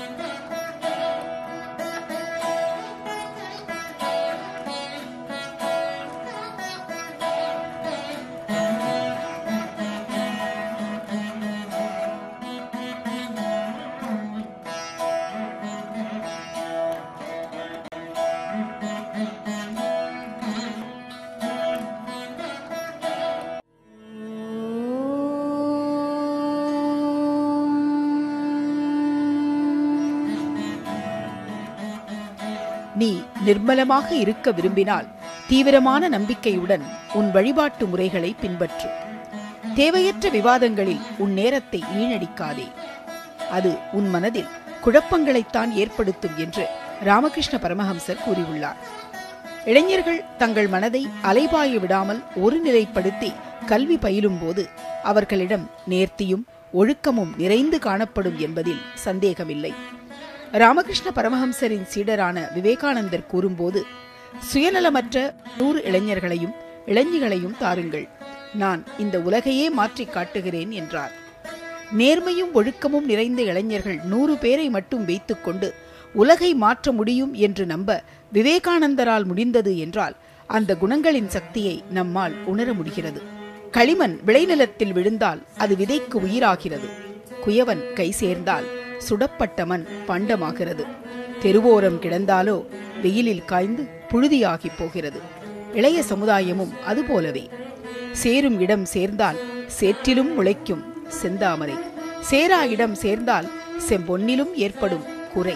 நீ நிர்மலமாக இருக்க விரும்பினால் தீவிரமான நம்பிக்கையுடன் உன் வழிபாட்டு முறைகளை பின்பற்று. தேவையற்ற விவாதங்களில் உன் நேரத்தை வீணடிக்காதே. அது உன் மனதில் குழப்பங்களைத்தான் ஏற்படுத்தும் என்று ராமகிருஷ்ண பரமஹம்சர் கூறியுள்ளார். இளைஞர்கள் தங்கள் மனதை அலைபாய விடாமல் ஒருநிலைப்படுத்தி கல்வி பயிலும் போது அவர்களிடம் நேர்த்தியும் ஒழுக்கமும் நிறைந்து காணப்படும் என்பதில் சந்தேகமில்லை. ராமகிருஷ்ண பரமஹம்சரின் சீடரான விவேகானந்தர் கூறும்போது சுயநலமற்ற நூறு இளைஞர்களையும் இளைஞர்களையும் தாருங்கள். நான் இந்த உலகையே மாற்றி காட்டுகிறேன் என்றார். நேர்மையும் ஒழுக்கமும் நிறைந்த இளைஞர்கள் நூறு பேரை மட்டும் வைத்துக்கொண்டு உலகை மாற்ற முடியும் என்று நம்ப விவேகானந்தரால் முடிந்தது என்றால் அந்த குணங்களின் சக்தியை நம்மால் உணர முடிகிறது. களிமண் விளைநிலத்தில் விழுந்தால் அது விதைக்கு உயிராகிறது. குயவன் கை சேர்ந்தால் சுடப்பட்டமன் பண்டமாகிறது. தெருவோரம் கிடந்தாலோ வெயிலில் காய்ந்து புழுதியாகி போகிறது. இளைய சமுதாயமும் அதுபோலவே. சேரும் இடம் சேர்ந்தால் சேற்றிலும் முளைக்கும் செந்தாமரை. சேரா இடம் சேர்ந்தால் செம்பொன்னிலும் ஏற்படும் குறை.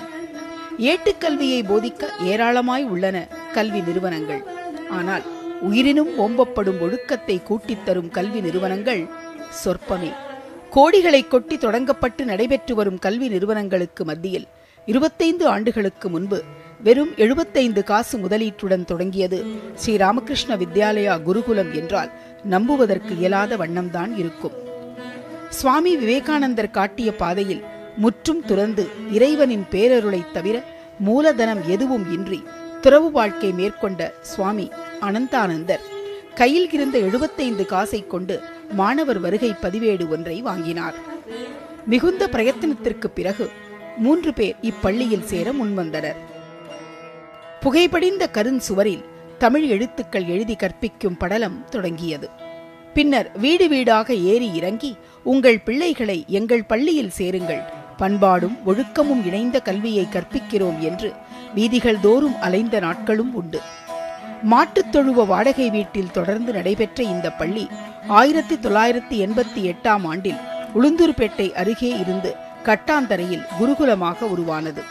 ஏட்டுக்கல்வியை போதிக்க ஏராளமாய் உள்ளன கல்வி நிறுவனங்கள். ஆனால் உயிரினும் ஓம்பப்படும் ஒழுக்கத்தை கூட்டித் தரும் கல்வி நிறுவனங்கள் சொற்பமே. கோடிகளை கொட்டி தொடங்கப்பட்டு நடைபெற்று வரும் கல்வி நிறுவனங்களுக்கு மத்தியில் இருபத்தைந்து ஆண்டுகளுக்கு முன்பு வெறும் எழுபத்தைந்து காசு முதலீட்டுடன் தொடங்கியது ஸ்ரீராமகிருஷ்ண வித்யாலயா குருகுலம் என்றால் நம்புவதற்கு இயலாத வண்ணம்தான் இருக்கும். சுவாமி விவேகானந்தர் காட்டிய பாதையில் முற்றும் துறந்து இறைவனின் பேரருளைத் தவிர மூலதனம் எதுவும் இன்றி துறவு வாழ்க்கை மேற்கொண்ட சுவாமி அனந்தானந்தர். கையில் இருந்த எழுபத்தைந்து காசை கொண்டு மாணவர் வருகை பதிவேடு ஒன்றை வாங்கினார். மிகுந்த பிரயத்தனத்திற்கு பிறகு மூன்று பேர் இப்பள்ளியில் சேர முன்வந்தனர். புகைப்படிந்த கருஞ்சுவரில் தமிழ் எழுத்துக்கள் எழுதி கற்பிக்கும் படலம் தொடங்கியது. பின்னர் வீடு வீடாக ஏறி இறங்கி உங்கள் பிள்ளைகளை எங்கள் பள்ளியில் சேருங்கள். பண்பாடும் ஒழுக்கமும் இணைந்த கல்வியை கற்பிக்கிறோம் என்று வீதிகள் தோறும் அலைந்த நாட்களும் உண்டு. மாட்டுத் தொழுவ வாடகை வீட்டில் தொடர்ந்து நடைபெற்ற இந்த பள்ளி ஆயிரத்தி தொள்ளாயிரத்தி எண்பத்தி எட்டாம் ஆண்டில் உளுந்தூர்பேட்டை அருகே இருந்து கட்டாந்தரையில் குருகுலமாக உருவானது.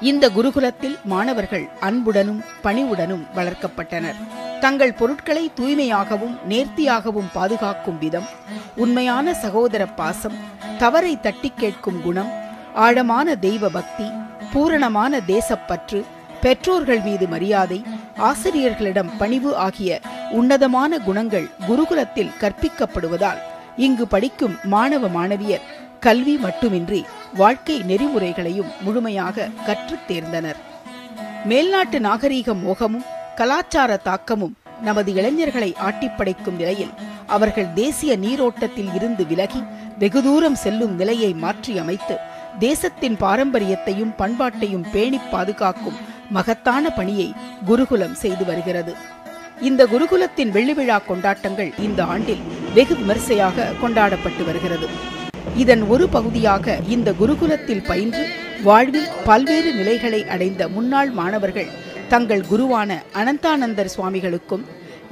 இந்த குருகுலத்தில் மாணவர்கள் அன்புடனும் பணிவுடனும் வளர்க்கப்பட்டனர். தங்கள் பொருட்களை தூய்மையாகவும் நேர்த்தியாகவும் பாதுகாக்கும் விதம் உண்மையான சகோதர பாசம் தவறை தட்டி கேட்கும் குணம் ஆழமான தெய்வ பக்தி பூரணமான தேசப்பற்று பெற்றோர்கள் மீது மரியாதை ஆசிரியர்களிடம் பணிவு ஆகிய உன்னதமான குணங்கள் குருகுலத்தில் கற்பிக்கப்படுவதால் இங்கு படிக்கும் மாணவ மாணவியர் கல்வி மட்டுமின்றி வாழ்க்கை நெறிமுறைகளையும் முழுமையாக கற்றுத் தேர்ந்தனர். மேல்நாட்டு நாகரீக மோகமும் கலாச்சார தாக்கமும் நமது இளைஞர்களை ஆட்டிப்படைக்கும் நிலையில் அவர்கள் தேசிய நீரோட்டத்தில் இருந்து விலகி வெகு தூரம் செல்லும் நிலையை மாற்றி அமைத்து தேசத்தின் பாரம்பரியத்தையும் பண்பாட்டையும் பேணி பாதுகாக்கும் மகத்தான பணியை குருகுலம் செய்து வருகிறது. இந்த குருகுலத்தின் வெள்ளி விழா கொண்டாட்டங்கள் இந்த ஆண்டில் வெகு விமர்சையாக கொண்டாடப்பட்டு வருகிறது. இதன் ஒரு பகுதியாக இந்த குருகுலத்தில் பயின்று வாழ்வில் பல்வேறு நிலைகளை அடைந்த முன்னாள் மாணவர்கள் தங்கள் குருவான அனந்தானந்தர் சுவாமிகளுக்கும்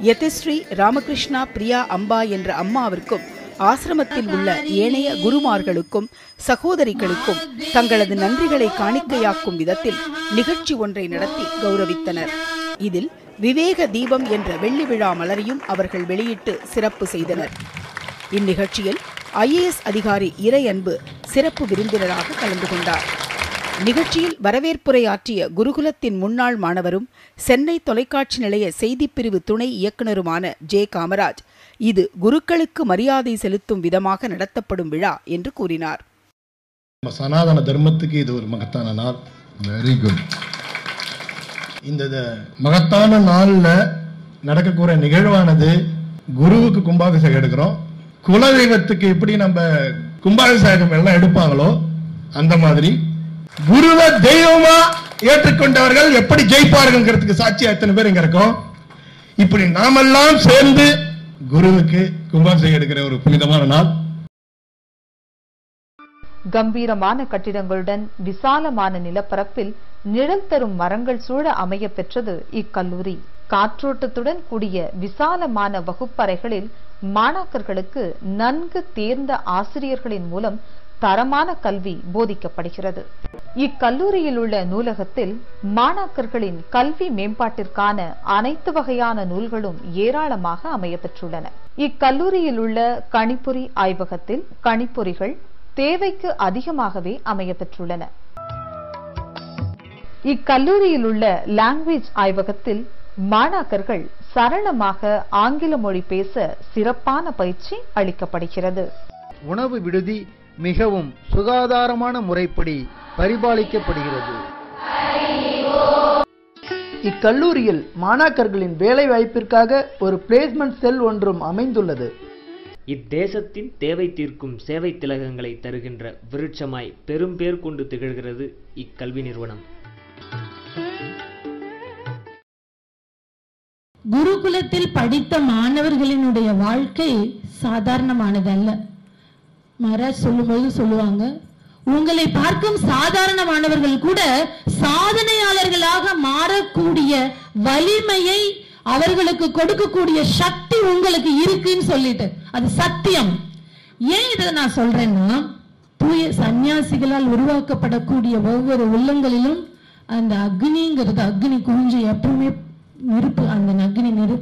யதிஸ்ரீ ராமகிருஷ்ணா பிரியா அம்பா என்ற அம்மாவிற்கும் ஆசிரமத்தில் உள்ள ஏனைய குருமார்களுக்கும் சகோதரிகளுக்கும் தங்களது நன்றிகளை காணிக்கையாக்கும் விதத்தில் நிகழ்ச்சி ஒன்றை நடத்தி கௌரவித்தனர். இதில் விவேக தீபம் என்ற வெள்ளி விழா மலரையும் அவர்கள் வெளியிட்டு சிறப்பு செய்தனர். இந்நிகழ்ச்சியில் ஐஏஎஸ் அதிகாரி இறை அன்பு சிறப்பு விருந்தினராக கலந்து கொண்டார். நிகழ்ச்சியில் வரவேற்புரை ஆற்றிய குருகுலத்தின் முன்னாள் மாணவரும் சென்னை தொலைக்காட்சி நிலைய செய்திப்பிரிவு துணை இயக்குனருமான ஜே காமராஜ் இது குருக்களுக்கு மரியாதை செலுத்தும் விதமாக நடத்தப்படும் விழா என்று கூறினார். நம்ம சனாதன தர்மத்துக்கு இது ஒரு மகத்தான நாள். வெரி குட் இந்த மகத்தான நாள்ல நடக்கக்கூடிய நிகழ்வானது குருவுக்கு கும்பாபிஷேகம் எடுக்கிறோம். குலதெய்வத்துக்கு எப்படி நம்ம கும்பாபிஷேகம் எல்லாம் எடுப்பாங்களோ அந்த மாதிரி குருவை தெய்வமா ஏற்றுக்கொண்டவர்கள் எப்படி ஜெயிப்பார்கள் சாட்சியா எத்தனை பேர் இங்க இருக்கோம்? இப்படி நாமெல்லாம் சேர்ந்து குருவுக்கு கும்பாபிஷேகம் எடுக்கிற ஒரு புனிதமான நாள். கம்பீரமான கட்டிடங்களுடன் விசாலமான நிலப்பரப்பில் நிழல் தரும் மரங்கள் சூழ அமைய பெற்றது இக்கல்லூரி. காற்றோட்டத்துடன் கூடிய விசாலமான வகுப்பறைகளில் மாணாக்கர்களுக்கு நன்கு தேர்ந்த ஆசிரியர்களின் மூலம் தரமான கல்வி போதிக்கப்படுகிறது. இக்கல்லூரியில் உள்ள நூலகத்தில் மாணாக்கர்களின் கல்வி மேம்பாட்டிற்கான அனைத்து வகையான நூல்களும் ஏராளமாக அமையப்பெற்றுள்ளன. இக்கல்லூரியில் உள்ள கணிப்பொறி ஆய்வகத்தில் கணிப்பொறிகள் தேவைக்கு அதிகமாகவே அமையப்பெற்றுள்ளன. இக்கல்லூரியில் உள்ள லாங்குவேஜ் ஆய்வகத்தில் மாணாக்கர்கள் சரளமாக ஆங்கில மொழி பேச சிறப்பான பயிற்சி அளிக்கப்படுகிறது. உணவு விடுதி மிகவும் சுகாதாரமான முறைப்படி பரிபாலிக்கப்படுகிறது. இக்கல்லூரியில் மாணாக்கர்களின் வேலை வாய்ப்பிற்காக ஒரு பிளேஸ்மெண்ட் செல் ஒன்றும் அமைந்துள்ளது. இத்தேசத்தின் தேவை தீர்க்கும் சேவை திலகங்களை தருகின்ற விருட்சமாய் பெரும் பேர் கொண்டு திகழ்கிறது இக்கல்வி நிறுவனம். குருகுலத்தில் படித்த மாணவர்களினுடைய வாழ்க்கை சாதாரணமானதல்ல. மகாராஜ் சொல்லும்போது சொல்லுவாங்க உங்களை பார்க்கும் சாதாரண மாணவர்கள் கூட சாதனையாளர்களாக மாறக்கூடிய வலிமையை அவர்களுக்கு கொடுக்கக்கூடிய சக்தி உங்களுக்கு இருக்குன்னு சொல்லிட்டு. அது சத்தியம். ஏன் இதை நான் சொல்றேன்னா தூய சந்நியாசிகளால் உருவாக்கப்படக்கூடிய ஒவ்வொரு உள்ளங்களிலும் அந்த அக்னிங்கிறது அக்னி குஞ்சு எப்பவுமே நெருப்பு அந்த அக்னி நெரு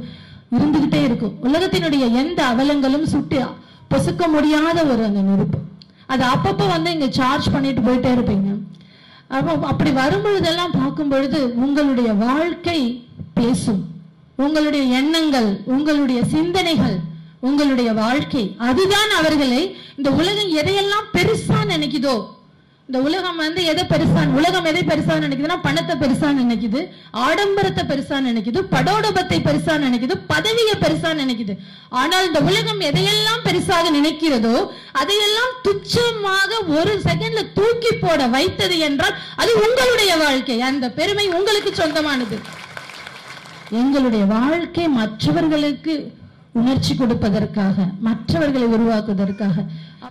இருந்துகிட்டே இருக்கும். உலகத்தினுடைய எந்த அவலங்களும் சுட்டு பொசுக்க முடியாத ஒரு அந்த நெருப்பு. அது அப்பப்போ வந்து இங்கே சார்ஜ் பண்ணிட்டு போயிட்டே இருப்பீங்க. அப்போ அப்படி வரும்பொழுதெல்லாம் பார்க்கும் பொழுது உங்களுடைய வாழ்க்கை பேசும். உங்களுடைய எண்ணங்கள் உங்களுடைய சிந்தனைகள் உங்களுடைய வாழ்க்கை. அதுதான் அவர்களை இந்த உலகம் எதையெல்லாம் பெருசா நினைக்குதோ இந்த உலகம் வந்து எதை பெருசா உலகம் எதை பெருசா நினைக்குதுன்னா பணத்தை பெருசா நினைக்குது ஆடம்பரத்தை பெருசா நினைக்குது படோடபத்தை பெருசா நினைக்குது பதவியை பெருசா நினைக்குது. ஆனால் இந்த உலகம் எதையெல்லாம் பெருசாக நினைக்கிறதோ அதையெல்லாம் துச்சமாக ஒரு செகண்ட்ல தூக்கி போட வைத்தது என்றால் அது உங்களுடைய வாழ்க்கை. அந்த பெருமை உங்களுக்கு சொந்தமானது. எங்களுடைய வாழ்க்கை மற்றவர்களுக்கு உணர்ச்சி கொடுப்பதற்காக மற்றவர்களை உருவாக்குவதற்காக.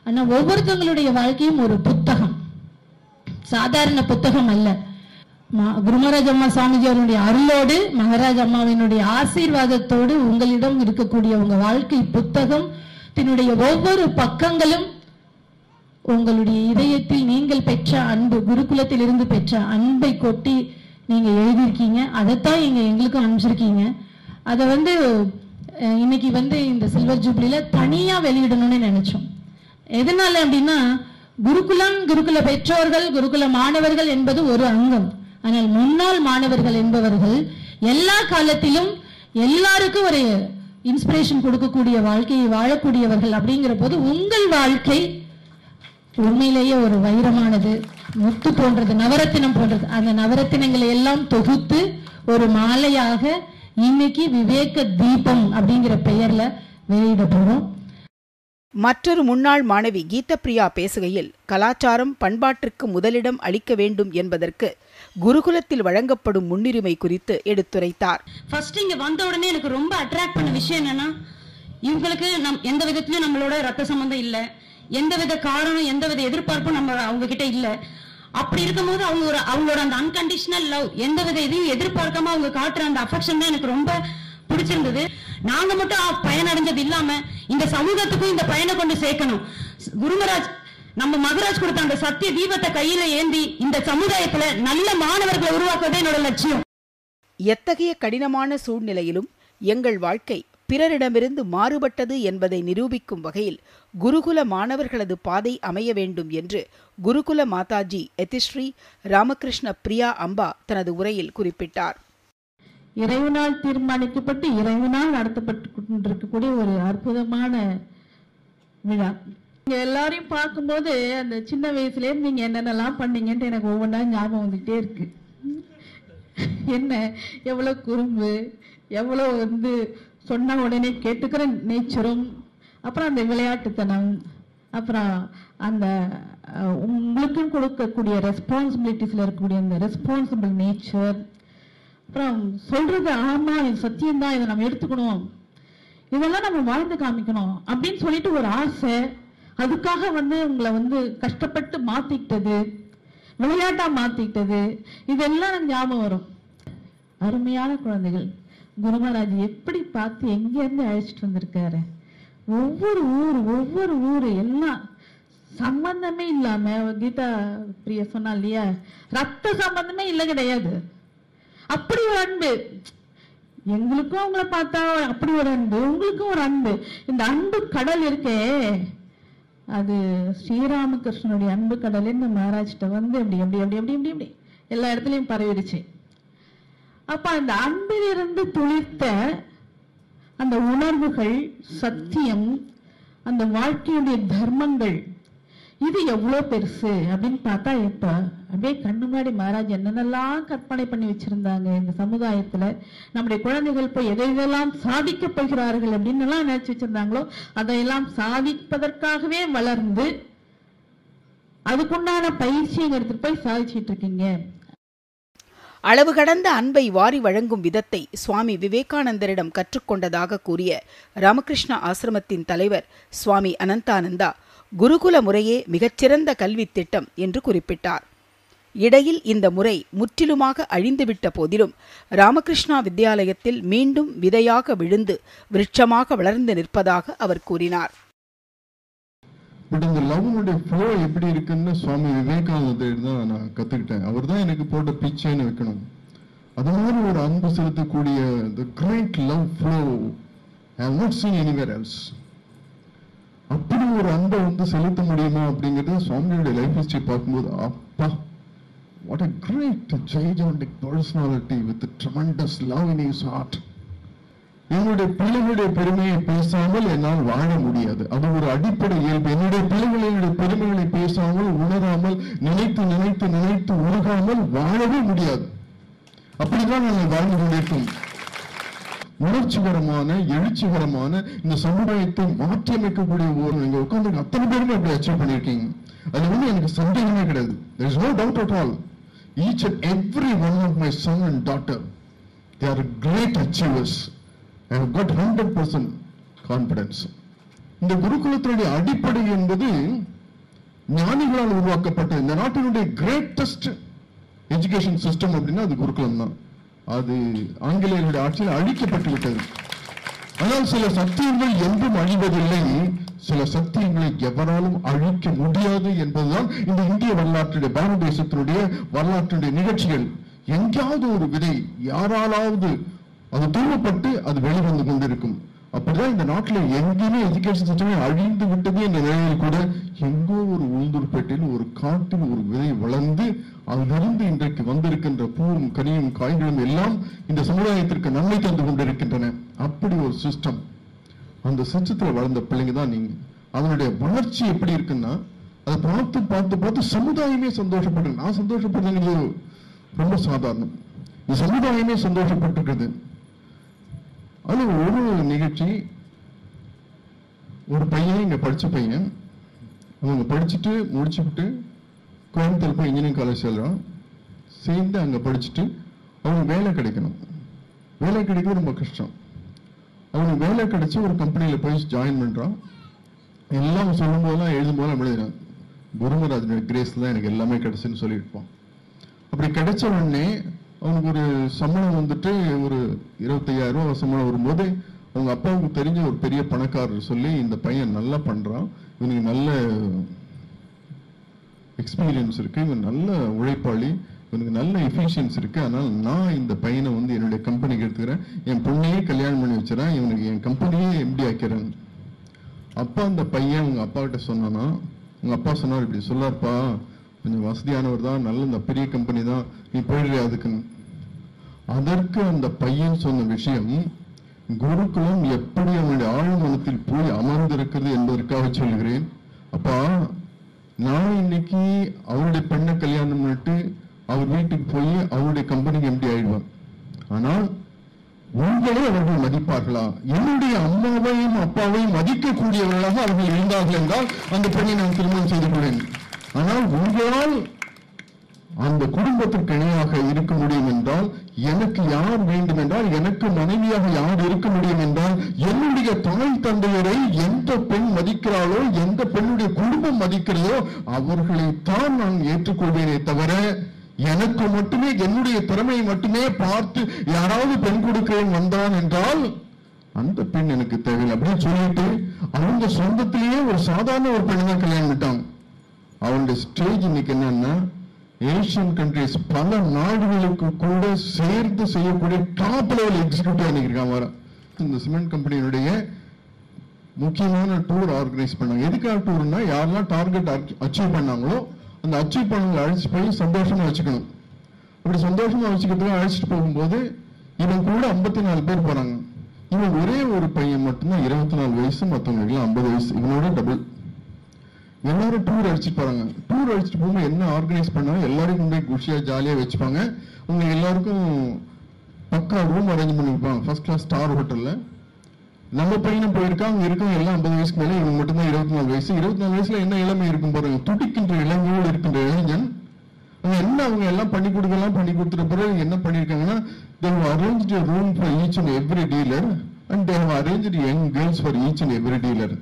ஆனா ஒவ்வொருத்தவங்களுடைய வாழ்க்கையும் ஒரு புத்தகம். சாதாரண புத்தகம் அல்ல. மா- குருமராஜ் அம்மா சுவாமிஜி அவருடைய அருளோடு மகாராஜ் அம்மாவினுடைய ஆசீர்வாதத்தோடு உங்களிடம் இருக்கக்கூடிய உங்க வாழ்க்கை புத்தகம் தன்னுடைய ஒவ்வொரு பக்கங்களும் உங்களுடைய இதயத்தில் நீங்கள் பெற்ற அன்பு குருகுலத்தில் இருந்து பெற்ற அன்பை கொட்டி நீங்க எழுதியிருக்கீங்க. அதைத்தான் இங்க எங்களுக்கும் அனுப்பிச்சிருக்கீங்க. அதை வந்து அஹ், இன்னைக்கு வந்து இந்த சில்வர் ஜூப்ளில தனியா வெளியிடணும்னு நினைச்சோம். எதனால அப்படின்னா குருகுலம் குருகுல பெற்றோர்கள் குருகுல மாணவர்கள் என்பது ஒரு அங்கம். ஆனால் முன்னாள் மாணவர்கள் என்பவர்கள் எல்லா காலத்திலும் எல்லாருக்கும் ஒரு இன்ஸ்பிரேஷன் கொடுக்கக்கூடிய வாழ்க்கையை வாழக்கூடியவர்கள் அப்படிங்கிற போது உங்கள் வாழ்க்கை உண்மையிலேயே ஒரு வைரமானது. முத்து போன்றது நவரத்தினம் போன்றது. அந்த நவரத்தினங்களை எல்லாம் தொகுத்து ஒரு மாலையாக இன்னைக்கு விவேக தீபம் அப்படிங்கிற பெயர்ல வெளியிட போறோம் மற்றொரு முன்னாள் மாணவி கீதப்பிரியா பேசுகையில் கலாச்சாரம் பண்பாட்டிற்கு முதலிடம் அளிக்க வேண்டும் என்பதற்கு குருகுலத்தில் வழங்கப்படும் முன்னுரிமை குறித்து எடுத்துரைத்தார். ஃபர்ஸ்ட் இங்க வந்த உடனே எனக்கு ரொம்ப அட்ராக்ட் பண்ண விஷயம் என்னன்னா இவங்களுக்கு நம் எந்த விதத்திலயும் நம்மளோட ரத்த சம்பந்தம் இல்ல. எந்த வித காரணம் எந்த வித எதிர்பார்ப்பும் நம்ம அவங்க கிட்ட இல்ல. அப்படி இருக்கும்போது அவங்க ஒரு அவங்களோட அந்த அன்கண்டிஷனல் லவ் எந்த வித இதையும் எதிர்பார்க்காம அவங்க காட்டுற அந்த அஃபெக்ஷன் தான் எனக்கு ரொம்ப பிடிச்சிருந்தது. நாங்க மட்டும் பயனடைஞ்சது இல்லாம இந்த சமூகத்துக்கும் இந்த பயனை கொண்டு சேர்க்கணும். குருமராஜ் நம்ம மகராஜ் கொடுத்த அந்த சத்திய தீபத்தை கையில ஏந்தி இந்த சமுதாயத்துல நல்ல மாணவர்களை உருவாக்குவதே என்னோட லட்சியம். எத்தகைய கடினமான சூழ்நிலையிலும் எங்கள் வாழ்க்கை பிறரிடமிருந்து மாறுபட்டது என்பதை நிரூபிக்கும் வகையில் குருகுல மாணவர்களது பாதை அமைய வேண்டும் என்று குருகுல மாதாஜி எதிஸ்ரீ ராமகிருஷ்ண பிரியா அம்பா தனது உரையில் குறிப்பிட்டார். இறைவனால் தீர்மானிக்கப்பட்டு இறைவனால் நடத்தப்பட்டு கொண்டிருக்கக்கூடிய ஒரு அற்புதமான விழா. நீங்க எல்லாரையும் பார்க்கும்போது அந்த சின்ன வயசுல நீங்கள் நீங்க என்னென்னலாம் பண்ணீங்கன்ட்டு எனக்கு ஒவ்வொன்றா ஞாபகம் வந்துகிட்டே இருக்கு. என்ன எவ்வளவு குறும்பு எவ்வளவு வந்து சொன்ன உடனே கேட்டுக்கிற நேச்சரும் அப்புறம் அந்த விளையாட்டுத்தனம் அப்புறம் அந்த உங்களுக்கும் கொடுக்கக்கூடிய ரெஸ்பான்சிபிலிட்டிஸ்ல இருக்கக்கூடிய அந்த ரெஸ்பான்சிபிள் நேச்சர் அப்புறம் சொல்றது ஆமா இது சத்தியம்தான் இதை நம்ம எடுத்துக்கணும். இதெல்லாம் நம்ம வாழ்ந்து காமிக்கணும் அப்படின்னு சொல்லிட்டு ஒரு ஆசை. அதுக்காக வந்து உங்களை வந்து கஷ்டப்பட்டு மாத்திக்கிட்டது விளையாட்டா மாத்திக்கிட்டது இதெல்லாம் ஞாபகம் வரும். அருமையான குழந்தைகள் குருமராஜ் எப்படி பார்த்து எங்கேருந்து அழைச்சிட்டு வந்திருக்காரு? ஒவ்வொரு ஊர் ஒவ்வொரு ஊர் எல்லாம் சம்பந்தமே இல்லாம கீதா பிரியா சொன்னா இல்லையா? ரத்த சம்பந்தமே இல்லை கிடையாது. அப்படி ஒரு அன்பு. எங்களுக்கும் அவங்கள பார்த்தா அப்படி ஒரு அன்பு உங்களுக்கும் ஒரு அன்பு. இந்த அன்பு கடல் இருக்கே. அது ஸ்ரீராமகிருஷ்ணனுடைய அன்பு கடல் இந்த மகாராஜ்கிட்ட வந்து அப்படி அப்படி அப்படி அப்படி அப்படி அப்படி எல்லா இடத்துலையும் பரவிடுச்சு. அப்ப அந்த அன்பிலிருந்து துளிர்த்த அந்த உணர்வுகள் சத்தியம் அந்த வாழ்க்கையுடைய தர்மங்கள் இது எவ்வளவு பெருசு அப்படின்னு பார்த்தா இப்போ அப்படியே கண்ணு முன்னாடி மகாராஜ் என்னென்னலாம் கற்பனை பண்ணி வச்சிருந்தாங்க இந்த சமுதாயத்துல. நம்முடைய குழந்தைகள் போய் எதை எதெல்லாம் சாதிக்கப் போகிறார்கள் அப்படின்னு எல்லாம் நினைச்சு அதையெல்லாம் சாதிப்பதற்காகவே வளர்ந்து அதுக்குண்டான பயிற்சியை எடுத்துட்டு போய் சாதிச்சிட்டு இருக்கீங்க. அளவு கடந்த அன்பை வாரி வழங்கும் விதத்தை சுவாமி விவேகானந்தரிடம் கற்றுக்கொண்டதாக கூறிய ராமகிருஷ்ண ஆசிரமத்தின் தலைவர் சுவாமி அனந்தானந்தா குருகுல முறையே மிகச்சிறந்த கல்வித் திட்டம் என்று குறிப்பிட்டார். இடையில் இந்த முறை முற்றிலுமாக அழிந்துவிட்ட போதிலும் ராமகிருஷ்ணா வித்யாலயத்தில் மீண்டும் விதையாக விழுந்து விருட்சமாக வளர்ந்து நிற்பதாக அவர் கூறினார். பட் இந்த லவ்னுடைய ஃப்ளோ எப்படி இருக்குன்னு சுவாமி விவேகானந்தர் தான் நான் கற்றுக்கிட்டேன் அவர் தான் எனக்கு போட்ட பிச்சைன்னு வைக்கணும். அது மாதிரி ஒரு அன்பு செலுத்தக்கூடிய the great love flow I have not seen anywhere else அப்படி ஒரு அன்பை வந்து செலுத்த முடியுமா அப்படிங்கிறது சுவாமியோட லைஃப் ஹிஸ்டரி பார்க்கும்போது அப்பா what a great gigantic personality with tremendous love in in heart என்னுடைய பிள்ளைகளுடைய பெருமையை பேசாமல் என்னால் வாழ முடியாது. அது ஒரு அடிப்படை இயல்பு. என்னுடைய பிள்ளைகளுடைய பெருமைகளை பேசாமல் உணராமல் நினைத்து நினைத்து நினைத்து உருகாமல் வாழவே முடியாது. அப்படிதான் நாங்கள் வாழ்ந்து கொண்டிருக்கோம். உணர்ச்சிகரமான எழுச்சிகரமான இந்த சமுதாயத்தை மாற்றியமைக்கக்கூடிய ஒரு நீங்க உட்காந்து அத்தனை பேருமே அப்படி அச்சீவ் பண்ணியிருக்கீங்க. அது வந்து எனக்கு சந்தேகமே கிடையாது. There is no doubt at all each and every one of my son and daughter they are great achievers I got hundred 100% இந்த குருகுலத்தினுடைய அடிப்படை என்பது ஞானிகளால் உருவாக்கப்பட்ட இந்த நாட்டினுடைய கிரேட்டஸ்ட் எஜுகேஷன் சிஸ்டம் அப்படின்னா அது குருகுலம் தான். அது ஆங்கிலேயர்களுடைய ஆட்சியில் அழிக்கப்பட்டு விட்டது ஆனால் சில சத்தியங்கள் என்றும் அழிவதில்லை. சில சத்தியங்களை எவராலும் அழிக்க முடியாது என்பதுதான் இந்த இந்திய வரலாற்றுடைய பாரத தேசத்தினுடைய வரலாற்றுடைய நிகழ்ச்சிகள். எங்கேயாவது ஒரு விதை யாராலாவது அது தூவப்பட்டு அது வெளிவந்து கொண்டிருக்கும். அப்படிதான் இந்த நாட்டில் எங்கேயுமே எஜுகேஷன் சிஸ்டமே அழிந்து விட்டது என்ற நிலையில் கூட எங்கோ ஒரு உளுந்தூர்பேட்டையில் ஒரு காட்டில் ஒரு விதை வளர்ந்து அதிலிருந்து இன்றைக்கு வந்திருக்கின்ற பூவும் கனியும் காய்களும் எல்லாம் இந்த சமுதாயத்திற்கு நன்மை தந்து கொண்டிருக்கின்றன. அப்படி ஒரு சிஸ்டம் அந்த சிஸ்டத்தில் வளர்ந்த பிள்ளைங்க தான் நீங்க. அதனுடைய வளர்ச்சி எப்படி இருக்குன்னா அதை பார்த்து பார்த்து பார்த்து சமுதாயமே சந்தோஷப்படுது நான் சந்தோஷப்படுறது ரொம்ப சாதாரணம். இந்த சமுதாயமே சந்தோஷப்பட்டிருக்குது அது ஒரு நிகழ்ச்சி. ஒரு பையன் இங்க படிச்ச பையன் அவங்க படிச்சுட்டு முடிச்சுக்கிட்டு கோயம்புத்தூர் போய் இன்ஜினியரிங் காலேஜ் சேர்றான் சேர்ந்து அங்கே படிச்சுட்டு அவனுக்கு வேலை கிடைக்கணும். வேலை கிடைக்கிறது ரொம்ப கஷ்டம். அவனுக்கு வேலை கிடைச்சு ஒரு கம்பெனியில் போய் ஜாயின் பண்ணுறான் எல்லாம் சொல்லும் போதெல்லாம் எழுதும் போதெல்லாம் எழுதுறான் குருமராஜனுடைய கிரேஸ் தான் எனக்கு எல்லாமே கிடைச்சுன்னு சொல்லியிருப்பான் அப்படி கிடைச்ச உடனே அவனுக்கு ஒரு சம்பளம் வந்துட்டு ஒரு இருபத்தையாயிரம் ரூபா சம்பளம் வரும்போது அவங்க அப்பாவுக்கு தெரிஞ்ச ஒரு பெரிய பணக்காரர் சொல்லி இந்த பையன் நல்லா பண்ணுறான் இவனுக்கு நல்ல எக்ஸ்பீரியன்ஸ் இருக்கு. இவன் நல்ல உழைப்பாளி. இவனுக்கு நல்ல எஃபிஷியன்ஸ் இருக்கு. அதனால நான் இந்த பையனை வந்து என்னுடைய கம்பெனிக்கு எடுத்துக்கிறேன். என் பொண்ணையே கல்யாணம் பண்ணி வச்சுறேன் இவனுக்கு என் கம்பெனியே எம்டி ஆக்கிறேன் அப்பா அந்த பையன் உங்க அப்பா கிட்ட சொன்னானா உங்க அப்பா சொன்னார் இப்படி சொல்லார்ப்பா. கொஞ்சம் வசதியானவர் தான். நல்ல இந்த பெரிய கம்பெனி தான். நீ போயிடுறியா அதுக்குன்னு. அதற்கு அந்த பையன் சொன்ன விஷயம் குருகுலம் எப்படி அவனுடைய ஆழ்மனத்தில் போய் அமர்ந்திருக்கிறது என்பதற்காக சொல்கிறேன் அப்பா நான் இன்னைக்கு அவருடைய பெண்ணை கல்யாணம் பண்ணிட்டு அவர் வீட்டுக்கு போய் அவருடைய கம்பெனிக்கு எம்டி ஆயிடுவேன் ஆனால் உங்களை அவர்கள் மதிப்பார்களா என்னுடைய அம்மாவையும் அப்பாவையும் மதிக்கக்கூடியவர்களாக அவர்கள் இருந்தார்கள் என்றால் அந்த பெண்ணை நான் திருமணம் செய்து கொள்வேன் ஆனால் உங்களால் அந்த குடும்பத்திற்கு இணையாக இருக்க முடியும் என்றால் எனக்கு யார் வேண்டும் என்றால் எனக்கு மனைவியாக யார் இருக்க முடியும் என்றால் என்னுடைய தாய் தந்தையரை எந்த பெண் மதிக்கிறாளோ எந்த பெண்ணுடைய குடும்பம் மதிக்கிறதோ அவர்களைத்தான் நான் ஏற்றுக்கொள்வேனே தவிர எனக்கு மட்டுமே என்னுடைய திறமையை மட்டுமே பார்த்து யாராவது பெண் கொடுக்கிறேன் வந்தான் என்றால் அந்த பெண் எனக்கு தேவையில்லை அப்படின்னு சொல்லிட்டு அவங்க சொந்தத்திலேயே ஒரு சாதாரண ஒரு பெண் தான் கல்யாணம் பண்ணிட்டாங்க அவனுடைய ஸ்டேஜ் இன்னைக்கு என்னன்னா ஏசியன் கண்ட்ரிஸ் பல நாடுகளுக்கு கூட சேர்த்து செய்யக்கூடிய டாப் லெவல் எக்ஸிக்யூட்டிவ் இன்னைக்கு வர இந்த சிமெண்ட் கம்பெனியினுடைய முக்கியமான டூர் ஆர்கனைஸ் பண்ணாங்க. எதுக்காக டூர்னா யாரெல்லாம் டார்கெட் அச்சீவ் பண்ணாங்களோ அந்த அச்சீவ் பண்ணவங்களை அழைச்சிட்டு போய் சந்தோஷமா வச்சுக்கணும். அப்படி சந்தோஷமா வச்சுக்கிறதுக்கு அழைச்சிட்டு போகும்போது இவன் கூட ஐம்பத்தி நாலு பேர் போறாங்க. இவன் ஒரே ஒரு பையன் மட்டும்தான் இருபத்தி நாலு வயசு மற்றவங்களுக்கு எல்லாம் ஐம்பது வயசு. இவனோட டபுள் எல்லாரும் டூர் அடிச்சுட்டு போறாங்க. டூர் அடிச்சுட்டு போகும்போது என்ன ஆர்கனைஸ் பண்ணாலும் எல்லாரையும் கொண்டு போய் குஷியா ஜாலியா வச்சுப்பாங்க. உங்க எல்லாருக்கும் பக்கா ரூம் அரேஞ்ச் பண்ணி ஃபர்ஸ்ட் கிளாஸ் ஸ்டார் ஹோட்டலில் நம்ம பையனும் போயிருக்கா அவங்க இருக்கவங்க எல்லாம் ஐம்பது வயசுக்கு மேலே இவங்க மட்டும்தான் இருபத்தி நாலு வயசு. இருபத்தி நாலு வயசுல என்ன இளமை இருக்கும் பாருங்க. துடிக்கின்ற இளமையோடு இருக்கின்ற இளைஞன். அவங்க என்ன அவங்க எல்லாம் பண்ணி கொடுக்கலாம் பண்ணி கொடுத்துட்ட பிறகு என்ன பண்ணியிருக்காங்கன்னா they arrange room for each and every dealer and they arrange young girls for each and every dealer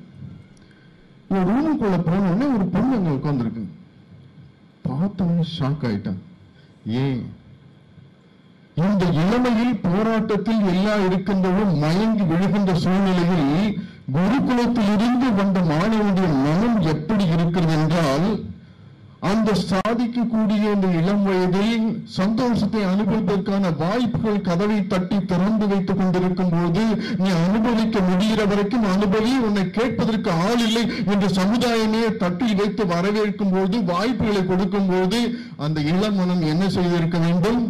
இந்த ரூமுக்குள்ள போனோடனே ஒரு பொண்ணு அங்கே உட்காந்துருக்கு பார்த்தவங்க ஷாக் ஆயிட்டான். ஏன்? இந்த இளமையில் போராட்டத்தில் எல்லா இருக்கின்றவரும் மயங்கி விழுகின்ற சூழ்நிலையில் குருகுலத்தில் இருந்து வந்த மாணவனுடைய மனம் எப்படி இருக்கிறது என்றால் அந்த சாதிக்கக்கூடிய இந்த இளம் வயதில் சந்தோஷத்தை அனுபவிப்பதற்கான வாய்ப்புகள் கதவை தட்டி திறந்து வைத்துக் கொண்டிருக்கும் போது நீ அனுபவிக்க முடிகிற வரைக்கும் அனுபவி உன்னை கேட்பதற்கு ஆள் இல்லை என்று சமுதாயமே தட்டி வைத்து வரவேற்கும் போது வாய்ப்புகளை கொடுக்கும் போது அந்த இளம் மனம் என்ன செய்திருக்க வேண்டும்?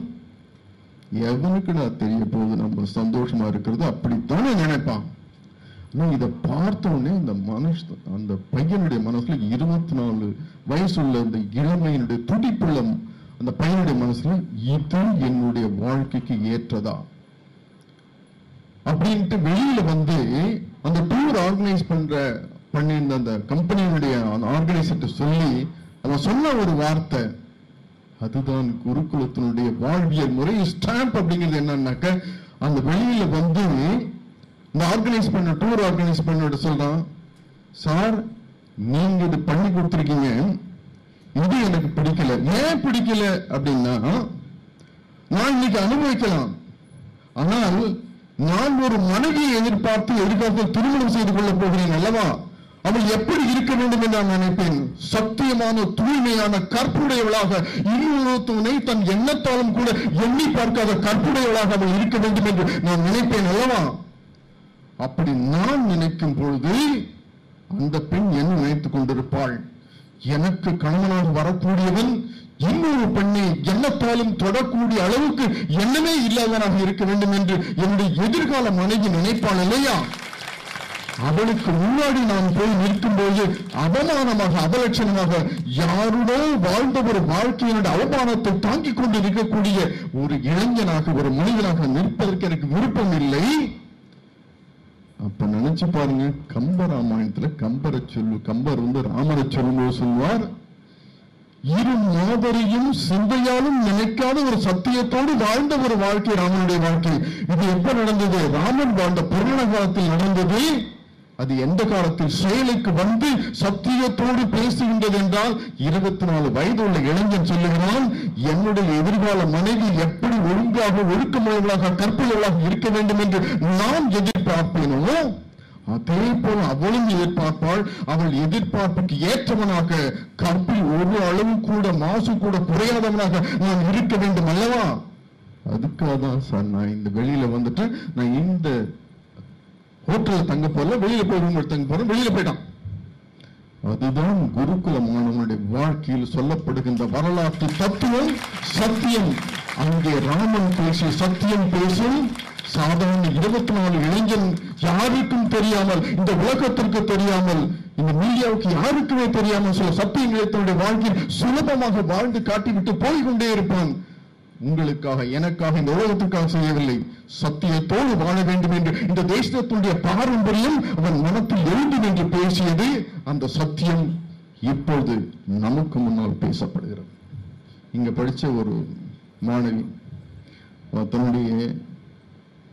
எவனுக்கு நான் தெரிய போது நம்ம சந்தோஷமா இருக்கிறது அப்படித்தானே நினைப்பான். ஆனா இதை பார்த்த உடனே மனுஷ அந்த பையனுடைய மனசுல இருபத்தி நாலு வயசுள்ள அந்த இளமையினுடைய துடிப்புள்ள அந்த பையனுடைய மனசுல இது என்னுடைய வாழ்க்கைக்கு ஏற்றதா? அப்படின்ட்டு வெளியில வந்து அந்த டூர் ஆர்கனைஸ் பண்ற பண்ணியிருந்த அந்த கம்பெனியினுடைய ஆர்கனைசர்கிட்ட சொல்லி அவன் சொன்ன ஒரு வார்த்தை அதுதான் குருகுலத்தினுடைய வாழ்வியல் முறை. ஸ்டாம்ப் அப்படிங்கிறது என்னன்னாக்க அந்த வெளியில வந்து இந்த ஆர்கனைஸ் பண்ண டூர் ஆர்கனைஸ் பண்ணிட்டு சொல்றான் சார் நீங்க இது பண்ணி கொடுத்துருக்கீங்க. இது எனக்கு பிடிக்கல. ஏன் பிடிக்கல அப்படின்னா நான் இன்னைக்கு அனுபவிக்கலாம். ஆனால் நான் ஒரு மனைவியை எதிர்பார்த்து எதிர்காலத்தில் திருமணம் செய்து கொள்ளப் போகிறேன் அல்லவா? அவள் எப்படி இருக்க வேண்டும் என்று நான் நினைப்பேன்? சத்தியமான தூய்மையான கற்புடையவளாக இன்னொருத்தனை தன் எண்ணத்தாலும் கூட எண்ணி பார்க்காத கற்புடையவளாக அவள் இருக்க வேண்டும் என்று நான் நினைப்பேன் அல்லவா? அப்படி நான் நினைக்கும் பொழுது அந்த பெண் என்ன நினைத்துக் கொண்டிருப்பாள். எனக்கு கணவனாக வரக்கூடியவன் இன்னொரு பெண்ணை எண்ணத்தாலும் தொடக்கூடிய அளவுக்கு எண்ணமே இல்லாதவனாக இருக்க வேண்டும் என்று என்னுடைய எதிர்கால மனைவி நினைப்பாள் இல்லையா? அவளுக்கு முன்னாடி நான் போய் நிற்கும் போது அவமானமாக அவலட்சணமாக யாருடோ வாழ்ந்த ஒரு வாழ்க்கையினுடைய அவமானத்தை தாங்கிக் கொண்டு இருக்கக்கூடிய ஒரு இளைஞனாக ஒரு மனிதனாக நிற்பதற்கு எனக்கு விருப்பம் இல்லை. அப்ப நினைச்சு பாருங்க கம்ப ராமாயணத்துல கம்பரை சொல்லு கம்பர் வந்து ராமரை சொல்லும்போது சொல்வார் இரு மாதரையும் சிந்தையாலும் நினைக்காத ஒரு சத்தியத்தோடு வாழ்ந்த ஒரு வாழ்க்கை ராமனுடைய வாழ்க்கை. இது எப்ப நடந்தது? ராமன் வாழ்ந்த புராண காலத்தில் நடந்தது. அது எந்த காலத்தில் செயலுக்கு வந்து சத்தியத்தோடு பேசுகின்றது என்றால் இருபத்தி நாலு வயது உள்ள இளைஞன் சொல்லுகிறான் என்னுடைய எதிர்கால மனைவி எப்படி ஒழுங்காக ஒழுக்கமுள்ளவளாக கற்புள்ளவளாக இருக்க வேண்டும் என்று நான் எதிர்பார்ப்பேனோ அதே போல அவளும் எதிர்பார்ப்பாள். அவள் எதிர்பார்ப்புக்கு ஏற்றவனாக கற்பில் ஒரு அளவு கூட மாசு கூட குறையாதவனாக நான் இருக்க வேண்டும் அல்லவா? அதுக்காக தான் சார் நான் இந்த வெளியில வந்துட்டு நான் இந்த ஹோட்டலில் தங்க போல வெளியில போய் ரூம் தங்க போறேன் வெளியில போயிட்டான். அதுதான் குருகுல மாணவனுடைய வாழ்க்கையில் சொல்லப்படுகின்ற வரலாற்று தத்துவம் சத்தியம். அங்கே ராமன் பேசி சத்தியம் பேசும் சாதாரண இருபத்தி நாலு இளைஞன் யாருக்கும் தெரியாமல் இந்த உலகத்திற்கு தெரியாமல் இந்த மீடியாவுக்கு யாருக்குமே தெரியாமல் சில சத்தியங்களை தன்னுடைய வாழ்க்கையில் சுலபமாக வாழ்ந்து காட்டிவிட்டு போய் கொண்டே இருப்பான். உங்களுக்காக எனக்காக இந்த உலகத்திற்காக செய்யவில்லை. சத்தியத்தோடு வாழ வேண்டும் என்று இந்த தேசத்தினுடைய பாரம்பரியம் அவன் மனத்தில் எழுந்தும் என்று பேசியது அந்த சத்தியம் இப்போது நமக்கு முன்னால் பேசப்படுகிறது. இங்க படிச்ச ஒரு மாணவி தன்னுடைய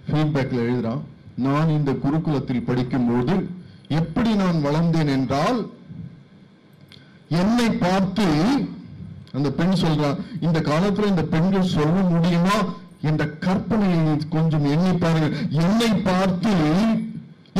ஃபீட்பேக்ல எழுதுறான் நான் இந்த குருகுலத்தில் படிக்கும்போது எப்படி நான் வளர்ந்தேன் என்றால் என்னை பார்த்து அந்த பெண் சொல்றான் இந்த காலத்துல இந்த பெண்கள் சொல்ல முடியுமா? என்ற கற்பனையை கொஞ்சம் எண்ணி பாருங்கள். என்னை பார்த்து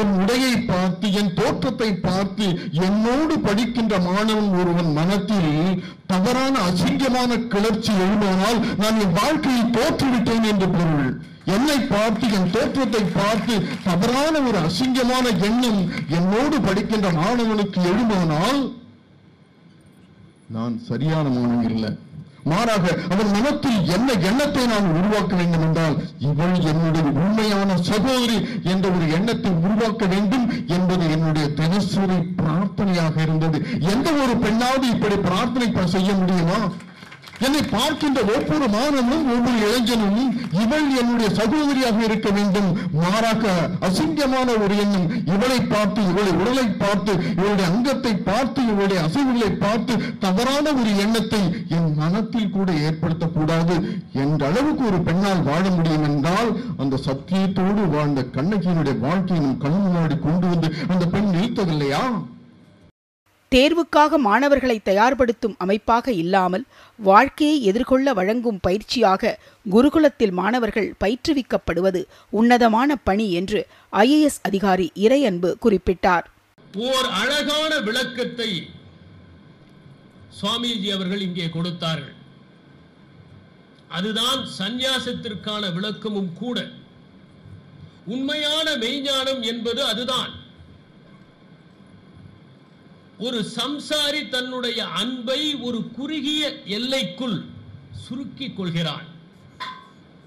என் உடையை பார்த்து என் தோற்றத்தை பார்த்து என்னோடு படிக்கின்ற மாணவன் ஒருவன் மனத்தில் தவறான அசிங்கமான கிளர்ச்சி எழுமானால் நான் என் வாழ்க்கையை தோற்றுவிட்டேன் என்று பொருள். என்னை பார்த்து என் தோற்றத்தை பார்த்து தவறான ஒரு அசிங்கமான எண்ணம் என்னோடு படிக்கின்ற மாணவனுக்கு எழுமானால் நான் சரியான மாணவன் இல்லை. மாறாக அவன் மனத்தில் என்ன எண்ணத்தை நான் உருவாக்க வேண்டும் என்றால் இவள் என்னுடைய உண்மையான சகோதரி என்ற ஒரு எண்ணத்தை உருவாக்க வேண்டும் என்பது என்னுடைய தினசரி பிரார்த்தனையாக இருந்தது. எந்த ஒரு பெண்ணாவது இப்படி பிரார்த்தனை செய்ய முடியுமா? என்னை பார்க்கின்ற ஒவ்வொரு மாணவனும் ஒவ்வொரு இளைஞனும் இவள் என்னுடைய சகோதரியாக இருக்க வேண்டும். மாறாக அசிங்கமான ஒரு எண்ணம். இவளை பார்த்து இவளுடைய உடலை பார்த்து இவளுடைய அங்கத்தை பார்த்து இவளுடைய அசைவுகளை பார்த்து தவறான ஒரு எண்ணத்தை என் மனத்தில் கூட ஏற்படுத்தக்கூடாது என்ற அளவுக்கு ஒரு பெண்ணால் வாழ முடியும் என்றால் அந்த சத்தியத்தோடு வாழ்ந்த கண்ணகியினுடைய வாழ்க்கையை நம் கண் முன்னாடி கொண்டு வந்து அந்த பெண் நிறுத்தவில்லையா? தேர்வுக்காக மாணவர்களை தயார்படுத்தும் அமைப்பாக இல்லாமல் வாழ்க்கையை எதிர்கொள்ள வழங்கும் பயிற்சியாக குருகுலத்தில் மாணவர்கள் பயிற்றுவிக்கப்படுவது உன்னதமான பணி என்று ஐஏஎஸ் அதிகாரி இறையன்பு குறிப்பிட்டார். ஓர் அழகான விளக்கத்தை சுவாமிஜி அவர்கள் இங்கே கொடுத்தார்கள். அதுதான் சந்நியாசத்திற்கான விளக்கமும் கூட. உண்மையான மெய்ஞானம் என்பது அதுதான். ஒரு சம்சாரி தன்னுடைய அன்பை ஒரு குறுகிய எல்லைக்குள் சுருக்கிக் கொள்கிறான்.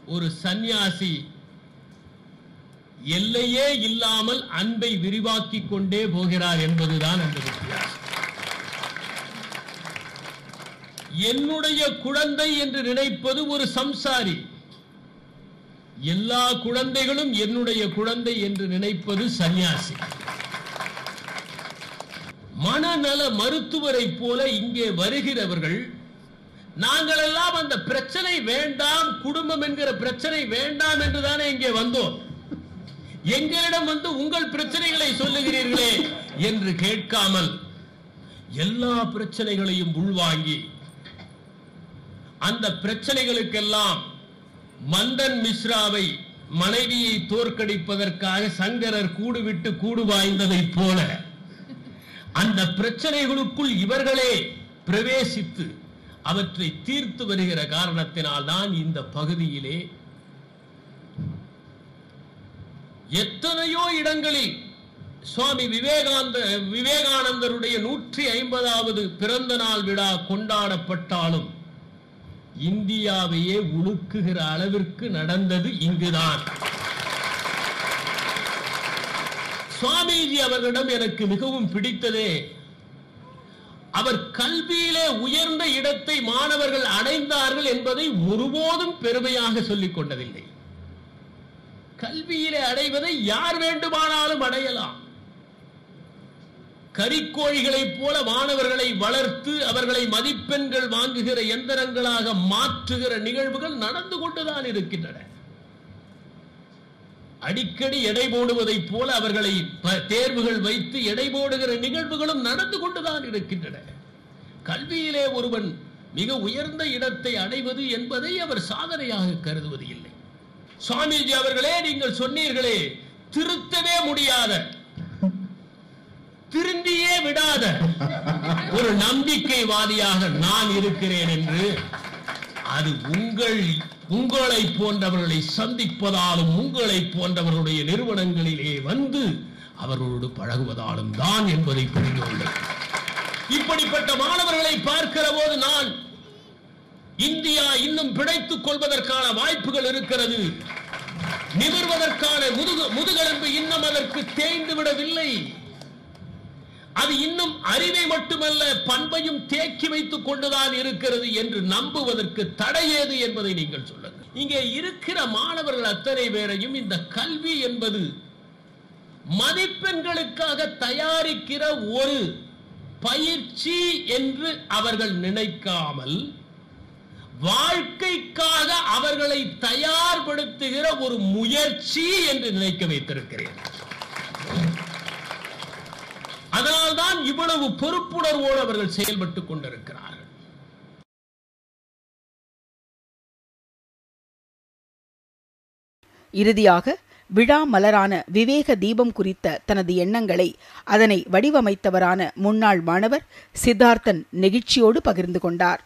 ஒரு சந்நியாசி எல்லையே இல்லாமல் அன்பை விரிவாக்கிக் கொண்டே போகிறார் என்பதுதான் அந்த வித்தியாசம். என்னுடைய குழந்தை என்று நினைப்பது ஒரு சம்சாரி. எல்லா குழந்தைகளும் என்னுடைய குழந்தை என்று நினைப்பது சந்நியாசி. மனநல மருத்துவரை போல இங்கே வருகிறவர்கள் நாங்கள் எல்லாம் அந்த பிரச்சனை வேண்டாம் குடும்பம் என்கிற பிரச்சனை வேண்டாம் என்று தானே இங்கே வந்தோம். எங்களிடம் வந்து உங்கள் பிரச்சனைகளை சொல்லுகிறீர்களே என்று கேட்காமல் எல்லா பிரச்சனைகளையும் உள்வாங்கி அந்த பிரச்சனைகளுக்கெல்லாம் மந்தன் மிஸ்ராவை மனைவியை தோற்கடிப்பதற்காக சங்கரர் கூடுவிட்டு கூடு வாய்ந்ததைப் போல அந்த பிரச்சனைகளுக்குள் இவர்களே பிரவேசித்து அவற்றை தீர்த்து வருகிற காரணத்தினால் தான் இந்த பகுதியிலே எத்தனையோ இடங்களில் சுவாமி விவேகானந்த விவேகானந்தருடைய நூற்றி ஐம்பதாவது பிறந்த நாள் விழா கொண்டாடப்பட்டாலும் இந்தியாவையே உழுக்குகிற அளவிற்கு நடந்தது இங்குதான். சுவாமிஜி அவர்களிடம் எனக்கு மிகவும் பிடித்ததே அவர் கல்வியிலே உயர்ந்த இடத்தை மாணவர்கள் அடைந்தார்கள் என்பதை ஒருபோதும் பெருமையாக சொல்லிக் கொண்டதில்லை. கல்வியிலே அடைவதை யார் வேண்டுமானாலும் அடையலாம். கரிக்கோழிகளைப் போல மாணவர்களை வளர்த்து அவர்களை மதிப்பெண்கள் வாங்குகிற எந்திரங்களாக மாற்றுகிற நிகழ்வுகள் நடந்து கொண்டுதான் இருக்கின்றன. அடிக்கடி எடை போடுவதைப் போல அவர்களை தேர்வுகள் வைத்து எடை போடுகிற நிகழ்வுகளும் நடந்து கொண்டுதான் இருக்கின்றன. கல்வியிலே ஒருவன் மிக உயர்ந்த இடத்தை அடைவது என்பதை அவர் சாதனையாக கருதுவது இல்லை. சுவாமிஜி அவர்களே நீங்கள் சொன்னீர்களே திருத்தவே முடியாத திருந்தியே விடாத ஒரு நம்பிக்கைவாதியாக நான் இருக்கிறேன் என்று அது உங்கள் உங்களை போன்றவர்களை சந்திப்பதாலும் உங்களை போன்றவர்களுடைய நிறுவனங்களிலே வந்து அவர்களோடு பழகுவதாலும் தான் என்பதை புரிந்து கொண்டேன் இப்படிப்பட்ட மாணவர்களை பார்க்கிற போது நான் இந்தியா இன்னும் பிழைத்துக் கொள்வதற்கான வாய்ப்புகள் இருக்கிறது. நிமிர்வதற்கான முதுகு முதுகெலும்பு இன்னும் அதற்கு தேய்ந்து விடவில்லை அது இன்னும் அறிவை மட்டுமல்ல பண்பையும் தேக்கி வைத்துக் கொண்டுதான் இருக்கிறது என்று நம்புவதற்கு தடையேது என்பதை நீங்கள் சொல்லுங்கள். இங்கே இருக்கிற மாணவர்கள் அத்தனை பேரையும் இந்த கல்வி என்பது மதிப்பெண்களுக்காக தயாரிக்கிற ஒரு பயிற்சி என்று அவர்கள் நினைக்காமல் வாழ்க்கைக்காக அவர்களை தயார்படுத்துகிற ஒரு முயற்சி என்று நினைக்க வைத்திருக்கிறேன். அதனால்தான் இவ்வளவு பொறுப்புணர்வோடு அவர்கள் செயல்பட்டுக் கொண்டிருக்கிறார்கள். இறுதியாக விழா மலரான விவேக தீபம் குறித்த தனது எண்ணங்களை அதனை வடிவமைத்தவரான முன்னாள் மாணவர் சித்தார்த்தன் நெகிழ்ச்சியோடு பகிர்ந்து கொண்டார்.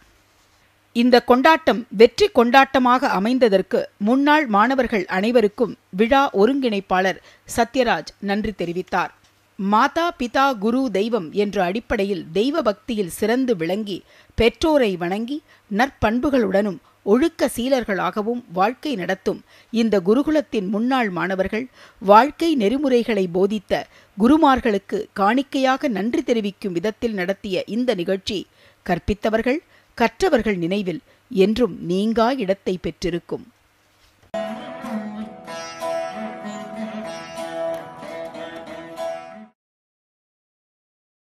இந்த கொண்டாட்டம் வெற்றி கொண்டாட்டமாக அமைந்ததற்கு முன்னாள் மாணவர்கள் அனைவருக்கும் விழா ஒருங்கிணைப்பாளர் சத்யராஜ் நன்றி தெரிவித்தார். மாதா பிதா குரு தெய்வம் என்ற அடிப்படையில் தெய்வ பக்தியில் சிறந்து விளங்கி பெற்றோரை வணங்கி நற்பண்புகளுடனும் ஒழுக்க சீலர்களாகவும் வாழ்க்கை நடத்தும் இந்த குருகுலத்தின் முன்னாள் மாணவர்கள் வாழ்க்கை நெறிமுறைகளை போதித்த குருமார்களுக்கு காணிக்கையாக நன்றி தெரிவிக்கும் விதத்தில் நடத்திய இந்த நிகழ்ச்சி கற்பித்தவர்கள் கற்றவர்கள் நினைவில் என்றும் நீங்கா இடத்தை பெற்றிருக்கும்.